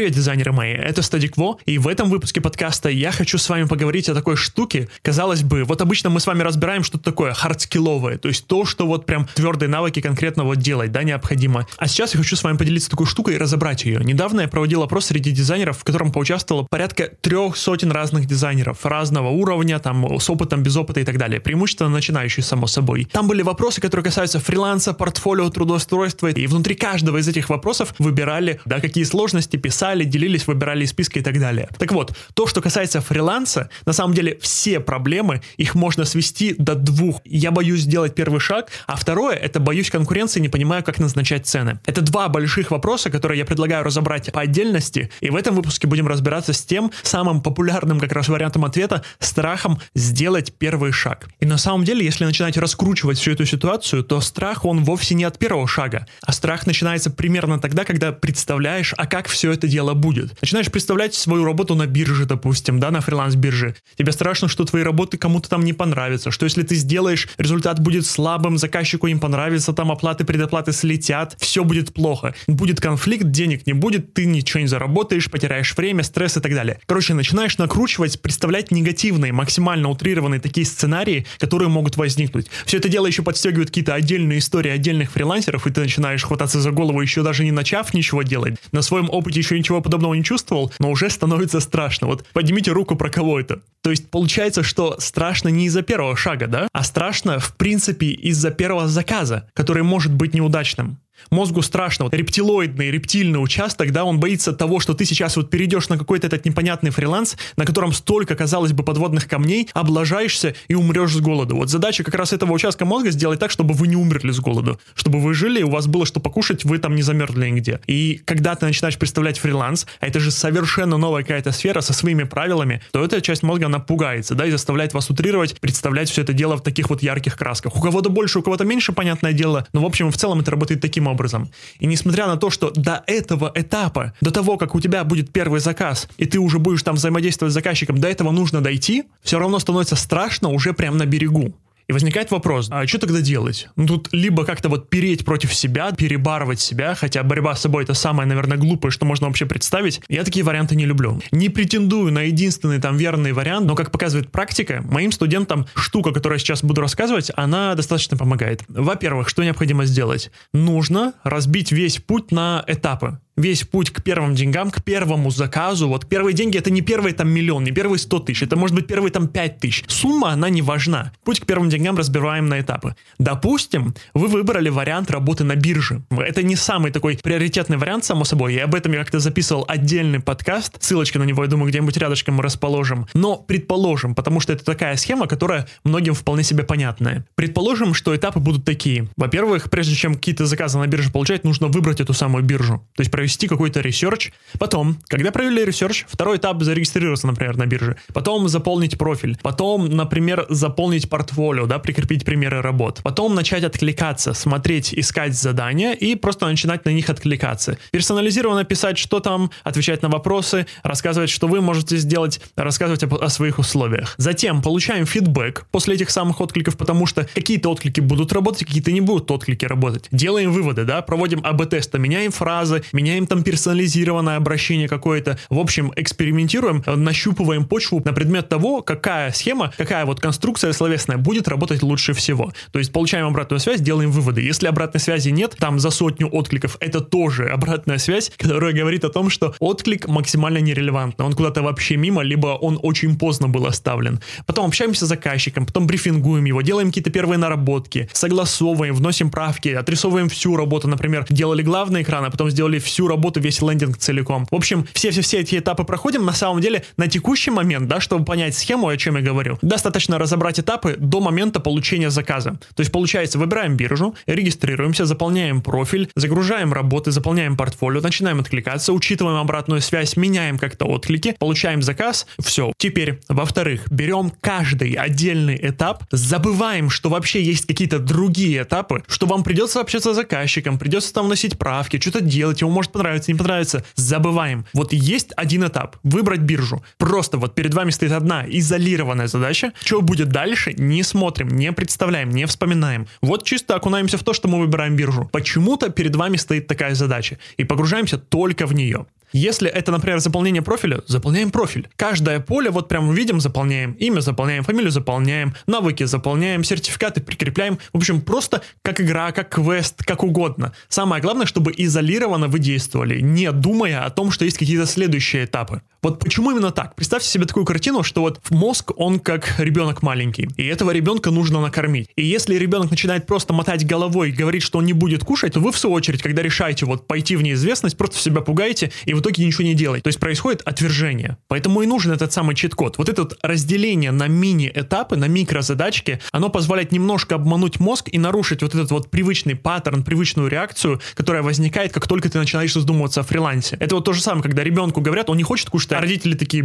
Привет, дизайнеры мои, это Vo, и в этом выпуске подкаста я хочу с вами поговорить о такой штуке. Казалось бы, вот обычно мы с вами разбираем что-то такое хардскилловое, то есть то, что вот прям твердые навыки конкретно вот делать, да, необходимо. А сейчас я хочу с вами поделиться такой штукой и разобрать ее. Недавно я проводил опрос среди дизайнеров, в котором поучаствовало порядка трех сотен разных дизайнеров разного уровня, там, с опытом, без опыта и так далее. Преимущественно начинающие, само собой. Там были вопросы, которые касаются фриланса, портфолио, трудоустройства, и внутри каждого из этих вопросов выбирали, да, какие сложности писать писали, делились, выбирали из списка и так далее. Так вот, то, что касается фриланса, на самом деле все проблемы, их можно свести до двух. Я боюсь сделать первый шаг, а второе, это боюсь конкуренции, не понимаю, как назначать цены. Это два больших вопроса, которые я предлагаю разобрать по отдельности, и в этом выпуске будем разбираться с тем самым популярным как раз вариантом ответа, страхом сделать первый шаг. И на самом деле, если начинать раскручивать всю эту ситуацию, то страх, он вовсе не от первого шага, а страх начинается примерно тогда, когда представляешь, а как все это дело будет. Начинаешь представлять свою работу на бирже, допустим, да, на фриланс-бирже. Тебе страшно, что твои работы кому-то там не понравятся, что если ты сделаешь, результат будет слабым, заказчику им понравится, там оплаты, предоплаты слетят, все будет плохо. Будет конфликт, денег не будет, ты ничего не заработаешь, потеряешь время, стресс и так далее. Короче, начинаешь накручивать, представлять негативные, максимально утрированные такие сценарии, которые могут возникнуть. Все это дело еще подстегивает какие-то отдельные истории отдельных фрилансеров, и ты начинаешь хвататься за голову, еще даже не начав ничего делать. На своем опыте еще ничего подобного не чувствовал, но уже становится страшно. Вот поднимите руку про кого это. То есть получается, что страшно не из-за первого шага, да, а страшно в принципе из-за первого заказа, который может быть неудачным. Мозгу страшно. Вот рептилоидный, рептильный участок, да, он боится того, что ты сейчас вот перейдешь на какой-то этот непонятный фриланс, на котором столько, казалось бы, подводных камней, облажаешься и умрешь с голоду. Вот задача как раз этого участка мозга сделать так, чтобы вы не умерли с голоду, чтобы вы жили, у вас было что покушать, вы там не замерзли нигде. И когда ты начинаешь представлять фриланс, а это же совершенно новая какая-то сфера со своими правилами, то эта часть мозга, она пугается, да, и заставляет вас утрировать, представлять все это дело в таких вот ярких красках. У кого-то больше, у кого-то меньше, понятное дело, но в общем в целом это работает таким образом. И несмотря на то, что до этого этапа, до того, как у тебя будет первый заказ, и ты уже будешь там взаимодействовать с заказчиком, до этого нужно дойти, все равно становится страшно уже прям на берегу. И возникает вопрос, а что тогда делать? Ну тут либо как-то вот переть против себя, перебарывать себя, хотя борьба с собой это самое, наверное, глупое, что можно вообще представить. Я такие варианты не люблю. Не претендую на единственный там верный вариант, но как показывает практика, моим студентам штука, которую я сейчас буду рассказывать, она достаточно помогает. Во-первых, что необходимо сделать? Нужно разбить весь путь на этапы весь путь к первым деньгам, к первому заказу. Вот первые деньги это не первый там миллион, не первые 100 тысяч, это может быть первые там 5 тысяч. Сумма, она не важна. Путь к первым деньгам разбиваем на этапы. Допустим, вы выбрали вариант работы на бирже. Это не самый такой приоритетный вариант, само собой, и об этом я как-то записывал отдельный подкаст, ссылочка на него, я думаю, где-нибудь рядышком мы расположим. Но предположим, потому что это такая схема, которая многим вполне себе понятная. Предположим, что этапы будут такие. Во-первых, прежде чем какие-то заказы на бирже получать, нужно выбрать эту самую биржу. То есть провести какой-то research. Потом, когда провели research, второй этап зарегистрироваться, например, на бирже. Потом заполнить профиль. Потом, например, заполнить портфолио, да, прикрепить примеры работ. Потом начать откликаться, смотреть, искать задания и просто начинать на них откликаться. Персонализированно писать, что там, отвечать на вопросы, рассказывать, что вы можете сделать, рассказывать о, о своих условиях. Затем получаем feedback после этих самых откликов, потому что какие-то отклики будут работать, какие-то не будут отклики работать. Делаем выводы, да, проводим АБ-тесты, меняем фразы, меняем меняем там персонализированное обращение какое-то. В общем, экспериментируем, нащупываем почву на предмет того, какая схема, какая вот конструкция словесная будет работать лучше всего. То есть получаем обратную связь, делаем выводы. Если обратной связи нет, там за сотню откликов, это тоже обратная связь, которая говорит о том, что отклик максимально нерелевантный. Он куда-то вообще мимо, либо он очень поздно был оставлен. Потом общаемся с заказчиком, потом брифингуем его, делаем какие-то первые наработки, согласовываем, вносим правки, отрисовываем всю работу. Например, делали главный экран, а потом сделали всю работу, весь лендинг целиком. В общем, все-все-все эти этапы проходим. На самом деле, на текущий момент, да, чтобы понять схему, о чем я говорю, достаточно разобрать этапы до момента получения заказа. То есть, получается, выбираем биржу, регистрируемся, заполняем профиль, загружаем работы, заполняем портфолио, начинаем откликаться, учитываем обратную связь, меняем как-то отклики, получаем заказ, все. Теперь, во-вторых, берем каждый отдельный этап, забываем, что вообще есть какие-то другие этапы, что вам придется общаться с заказчиком, придется там вносить правки, что-то делать, ему может понравится, не понравится, забываем. Вот есть один этап, выбрать биржу. Просто вот перед вами стоит одна изолированная задача. Что будет дальше, не смотрим, не представляем, не вспоминаем. Вот чисто окунаемся в то, что мы выбираем биржу. Почему-то перед вами стоит такая задача. И погружаемся только в нее. Если это, например, заполнение профиля, заполняем профиль. Каждое поле вот прям видим, заполняем. Имя заполняем, фамилию заполняем, навыки заполняем, сертификаты прикрепляем. В общем, просто как игра, как квест, как угодно. Самое главное, чтобы изолированно вы действовали, не думая о том, что есть какие-то следующие этапы. Вот почему именно так? Представьте себе такую картину, что вот мозг, он как ребенок маленький, и этого ребенка нужно накормить. И если ребенок начинает просто мотать головой, говорить, что он не будет кушать, то вы в свою очередь, когда решаете вот пойти в неизвестность, просто себя пугаете и в итоге ничего не делаете. То есть происходит отвержение. Поэтому и нужен этот самый чит-код. Вот это вот разделение на мини-этапы, на микрозадачки, оно позволяет немножко обмануть мозг и нарушить вот этот вот привычный паттерн, привычную реакцию, которая возникает, как только ты начинаешь задумываться о фрилансе. Это вот то же самое, когда ребенку говорят, он не хочет кушать что родители такие,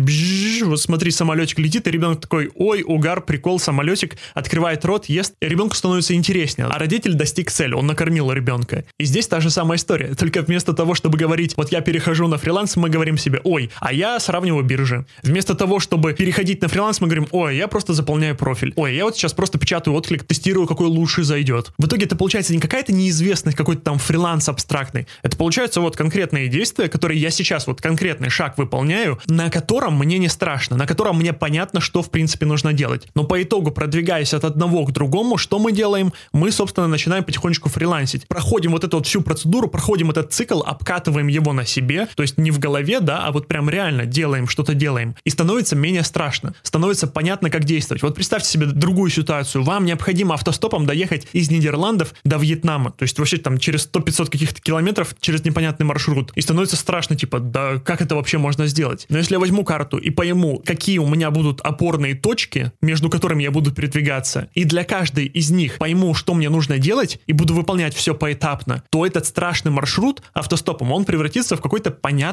вот смотри, самолетик летит, и ребенок такой, ой, угар, прикол, самолетик, открывает рот, ест, и ребенку становится интереснее. А родитель достиг цели, он накормил ребенка. И здесь та же самая история, только вместо того, чтобы говорить, вот я перехожу на фриланс, мы говорим себе, ой, а я сравниваю биржи. Вместо того, чтобы переходить на фриланс, мы говорим, ой, я просто заполняю профиль. Ой, я вот сейчас просто печатаю отклик, тестирую, какой лучше зайдет. В итоге это получается не какая-то неизвестность, какой-то там фриланс абстрактный. Это получается вот конкретные действия, которые я сейчас вот конкретный шаг выполняю, на котором мне не страшно, на котором мне понятно, что в принципе нужно делать. Но по итогу, продвигаясь от одного к другому, что мы делаем? Мы, собственно, начинаем потихонечку фрилансить. Проходим вот эту вот всю процедуру, проходим этот цикл, обкатываем его на себе, то есть не в голове, да, а вот прям реально делаем, что-то делаем. И становится менее страшно, становится понятно, как действовать. Вот представьте себе другую ситуацию. Вам необходимо автостопом доехать из Нидерландов до Вьетнама, то есть вообще там через 100-500 каких-то километров через непонятный маршрут. И становится страшно, типа, да как это вообще можно сделать? делать. Но если я возьму карту и пойму, какие у меня будут опорные точки, между которыми я буду передвигаться, и для каждой из них пойму, что мне нужно делать, и буду выполнять все поэтапно, то этот страшный маршрут автостопом, он превратится в какой-то понятный,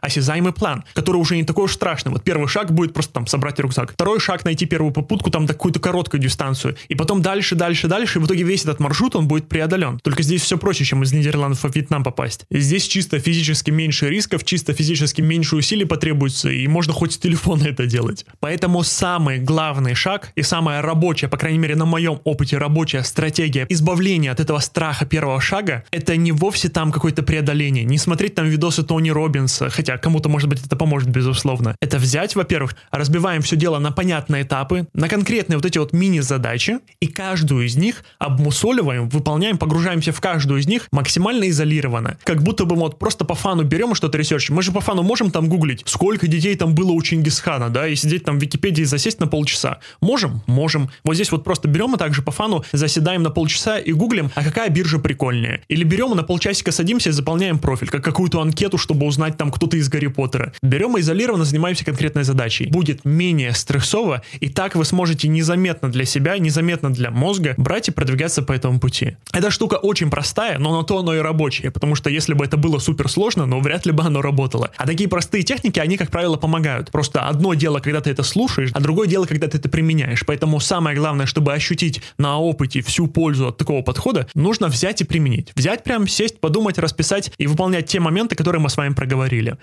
осязаемый план, который уже не такой уж страшный. Вот первый шаг будет просто там собрать рюкзак. Второй шаг найти первую попутку там какую-то короткую дистанцию. И потом дальше, дальше, дальше. И в итоге весь этот маршрут, он будет преодолен. Только здесь все проще, чем из Нидерландов в Вьетнам попасть. Здесь чисто физически меньше рисков, чисто физически меньше усилий потребуется требуется, и можно хоть с телефона это делать. Поэтому самый главный шаг и самая рабочая, по крайней мере на моем опыте, рабочая стратегия избавления от этого страха первого шага, это не вовсе там какое-то преодоление, не смотреть там видосы Тони Робинса, хотя кому-то, может быть, это поможет, безусловно. Это взять, во-первых, разбиваем все дело на понятные этапы, на конкретные вот эти вот мини-задачи, и каждую из них обмусоливаем, выполняем, погружаемся в каждую из них максимально изолированно. Как будто бы вот просто по фану берем что-то ресерчим. Мы же по фану можем там гуглить, сколько детей там было у Чингисхана, да, и сидеть там в Википедии и засесть на полчаса. Можем? Можем. Вот здесь вот просто берем и также по фану заседаем на полчаса и гуглим, а какая биржа прикольнее. Или берем и на полчасика садимся и заполняем профиль, как какую-то анкету, чтобы узнать там кто-то из Гарри Поттера. Берем и изолированно занимаемся конкретной задачей. Будет менее стрессово, и так вы сможете незаметно для себя, незаметно для мозга брать и продвигаться по этому пути. Эта штука очень простая, но на то оно и рабочее, потому что если бы это было супер сложно, но вряд ли бы оно работало. А такие простые техники, они как правило, помогают. Просто одно дело, когда ты это слушаешь, а другое дело, когда ты это применяешь. Поэтому самое главное, чтобы ощутить на опыте всю пользу от такого подхода, нужно взять и применить. Взять прям, сесть, подумать, расписать и выполнять те моменты, которые мы с вами проговорили.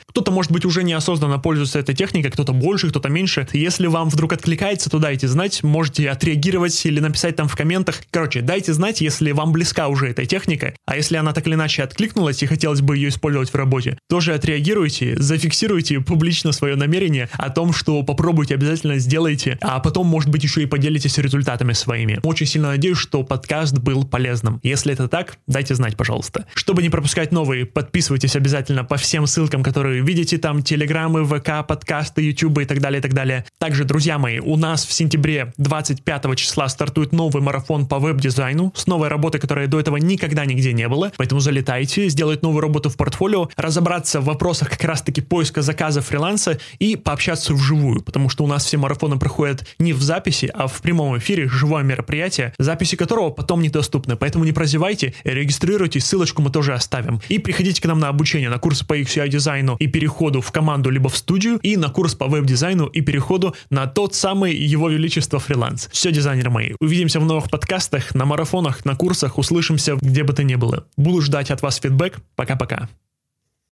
Кто-то, может быть, уже неосознанно пользуется этой техникой, кто-то больше, кто-то меньше. Если вам вдруг откликается, то дайте знать, можете отреагировать или написать там в комментах. Короче, дайте знать, если вам близка уже эта техника, а если она так или иначе откликнулась и хотелось бы ее использовать в работе, тоже отреагируйте, зафиксируйте публично свое намерение о том, что попробуйте, обязательно сделайте, а потом, может быть, еще и поделитесь результатами своими. Очень сильно надеюсь, что подкаст был полезным. Если это так, дайте знать, пожалуйста. Чтобы не пропускать новые, подписывайтесь обязательно по всем ссылкам, которые видите там, телеграммы, ВК, подкасты, ютубы и так далее, и так далее. Также, друзья мои, у нас в сентябре 25 числа стартует новый марафон по веб-дизайну с новой работой, которая до этого никогда нигде не было. Поэтому залетайте, сделать новую работу в портфолио, разобраться в вопросах как раз-таки поиска заказа фриланса, и пообщаться вживую, потому что у нас все марафоны проходят не в записи, а в прямом эфире, живое мероприятие, записи которого потом недоступны. Поэтому не прозевайте, регистрируйтесь, ссылочку мы тоже оставим. И приходите к нам на обучение, на курсы по XUI дизайну и переходу в команду либо в студию, и на курс по веб-дизайну и переходу на тот самый его величество фриланс. Все, дизайнеры мои, увидимся в новых подкастах, на марафонах, на курсах, услышимся где бы то ни было. Буду ждать от вас фидбэк. Пока-пока.